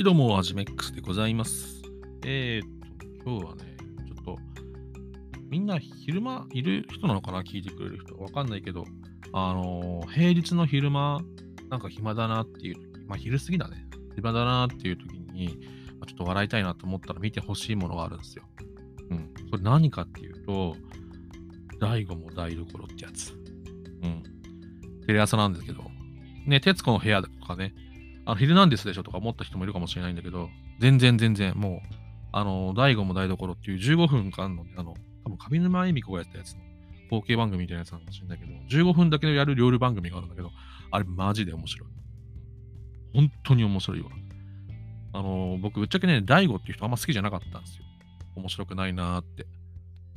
はい、どうも、はじめっくすでございます。えー、っと、今日はね、ちょっと、みんな昼間いる人なのかな？聞いてくれる人。わかんないけど、あのー平日の昼間、なんか暇だなっていう時、まあ昼過ぎだね。暇だなっていう時に、まちょっと笑いたいなと思ったら見てほしいものがあるんですよ。うん。それ何かっていうと、大悟も台所ってやつ。うん。テレ朝なんですけど、ね、徹子の部屋とかね、あの、ヒルナンデスでしょとか思った人もいるかもしれないんだけど、全然全然、もう、あの、大悟も台所っていう15分間の、あの、多分上沼恵美子がやったやつの、後継番組みたいなやつなのかもしれないけど、15分だけやる料理番組があるんだけど、あれマジで面白い。本当に面白いわ。あの、僕、ぶっちゃけね、大悟っていう人あんま好きじゃなかったんですよ。面白くないなーって。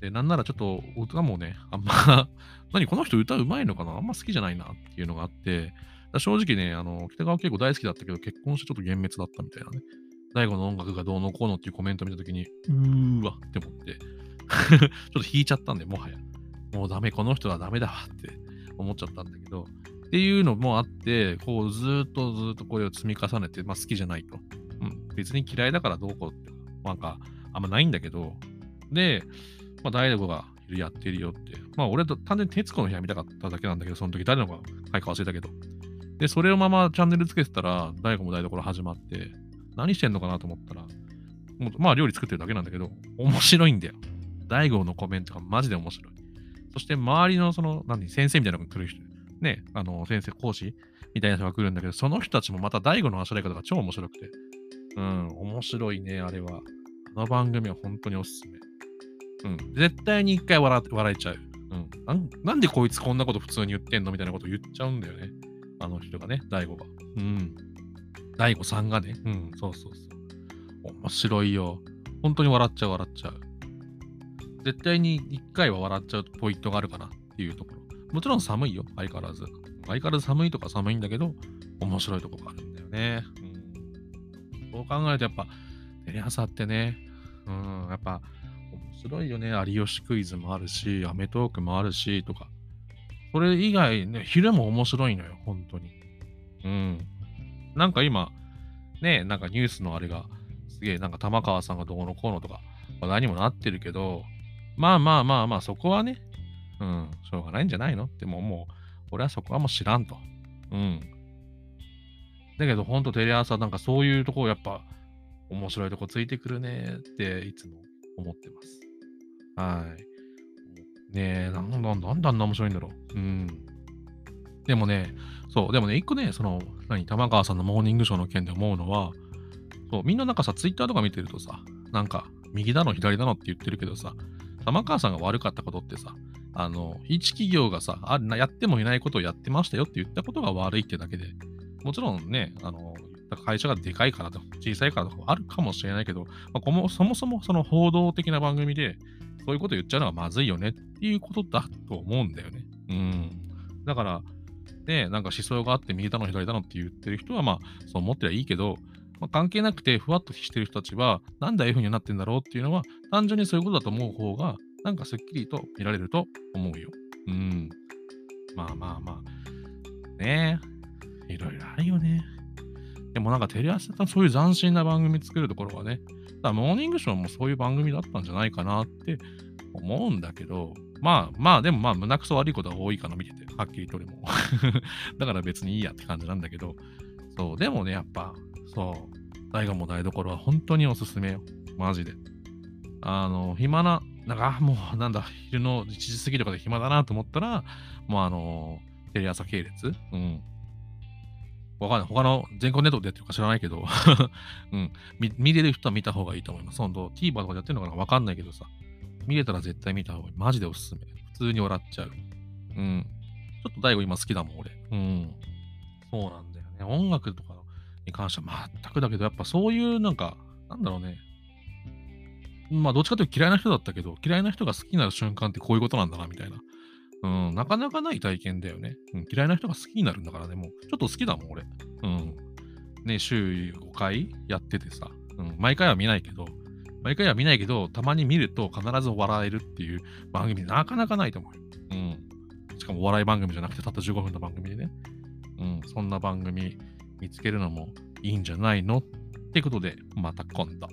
で、なんならちょっと歌もね、あんま、何この人歌うまいのかな？あんま好きじゃないなっていうのがあって、正直ね、あの、北川景子大好きだったけど、結婚してちょっと幻滅だったみたいなね。大悟の音楽がどうのこうのっていうコメント見たときに、うーわって思って、ちょっと引いちゃったんで、もはや。もうダメ、この人はダメだわって思っちゃったんだけど、っていうのもあって、こうずーっとずっとこれを積み重ねて、まあ好きじゃないと。うん、別に嫌いだからどうこうって、なんかあんまないんだけど、で、まあ大悟がやってるよって。まあ俺と単純に徹子の部屋見たかっただけなんだけど、その時誰のが回か忘れたけど。で、それをままチャンネルつけてたら、大悟も台所始まって、何してんのかなと思ったら、もうまあ料理作ってるだけなんだけど、面白いんだよ。大悟のコメントがマジで面白い。そして周りのその、何、先生みたいなのが来る人、ね、あの、先生、講師みたいな人が来るんだけど、その人たちもまた大悟のあしらい方が超面白くて、うん、面白いね、あれは。あの番組は本当におすすめ。うん、絶対に一回笑笑えちゃう。うんなん。なんでこいつこんなこと普通に言ってんのみたいなこと言っちゃうんだよね。あの人がね、大悟が。うん。大悟さんがね。うん、そうそうそう。面白いよ。本当に笑っちゃう、笑っちゃう。絶対に一回は笑っちゃうポイントがあるかなっていうところ。もちろん寒いよ、相変わらず。相変わらず寒いとか寒いんだけど、面白いところがあるんだよね。うん。そう考えるとやっぱ、テレ朝ってね、うん、やっぱ、面白いよね。有吉クイズもあるし、アメトークもあるし、とか。それ以外ね、昼も面白いのよ、本当に。うん。なんか今、ね、なんかニュースのあれが、すげえ、なんか玉川さんがどうのこうのとか、話題にもなってるけど、まあまあまあまあ、そこはね、うん、しょうがないんじゃないの？ってもう、もう、俺はそこはもう知らんと。うん。だけど、ほんとテレ朝なんかそういうとこやっぱ、面白いとこついてくるねっていつも思ってます。はい。ねえ、なんだ、なんであんな面白いんだろう。うん。でもね、そう、でもね、一個ね、その、何、玉川さんのモーニングショーの件で思うのは、そう、みんななんかさ、ツイッターとか見てるとさ、なんか、右だの、左だのって言ってるけどさ、玉川さんが悪かったことってさ、あの、一企業がさ、あやってもいないことをやってましたよって言ったことが悪いってだけで、もちろんね、あの、会社がでかいからとか、小さいからとかあるかもしれないけど、まあ、このそもそもその報道的な番組で、そういうこと言っちゃうのはまずいよねっていうことだと思うんだよね。うん。だから、ね、なんか思想があって右だの左だのって言ってる人は、まあ、そう思ってりゃいいけど、まあ、関係なくてふわっとしてる人たちは、なんでああいう風になってんだろうっていうのは、単純にそういうことだと思う方が、なんかすっきりと見られると思うよ。うん。まあまあまあ。ねえ。いろいろあるよね。でもなんかテレ朝さんそういう斬新な番組作るところはね、だモーニングショーもそういう番組だったんじゃないかなって思うんだけど、まあまあでもまあ胸くそ悪いことが多いかな見てて、はっきりと俺も。だから別にいいやって感じなんだけど、そう、でもね、やっぱ、そう、大河も台所は本当におすすめよ。マジで。あの、暇な、なんか、もうなんだ、昼の1時過ぎとかで暇だなと思ったら、もうあの、テレ朝系列？うん。わかんない。他の全国ネットでやってるか知らないけど、うん見。れる人は見た方がいいと思います。本当 TVer とかでやってるのかな？わかんないけどさ。見れたら絶対見た方がいい。マジでおすすめ。普通に笑っちゃう。うん。ちょっと大悟今好きだもん、俺。うん。そうなんだよね。音楽とかに関しては全くだけど、やっぱそういうなんか、なんだろうね。まあ、どっちかというと嫌いな人だったけど、嫌いな人が好きになる瞬間ってこういうことなんだな、みたいな。うん、なかなかない体験だよね。うん、嫌いな人が好きになるんだからね、もう、ちょっと好きだもん、俺。うん。ね、週5回やっててさ、うん、毎回は見ないけど、毎回は見ないけど、たまに見ると必ず笑えるっていう番組なかなかないと思う。うん。しかもお笑い番組じゃなくて、たった15分の番組でね。うん、そんな番組見つけるのもいいんじゃないの？ってことで、また今度。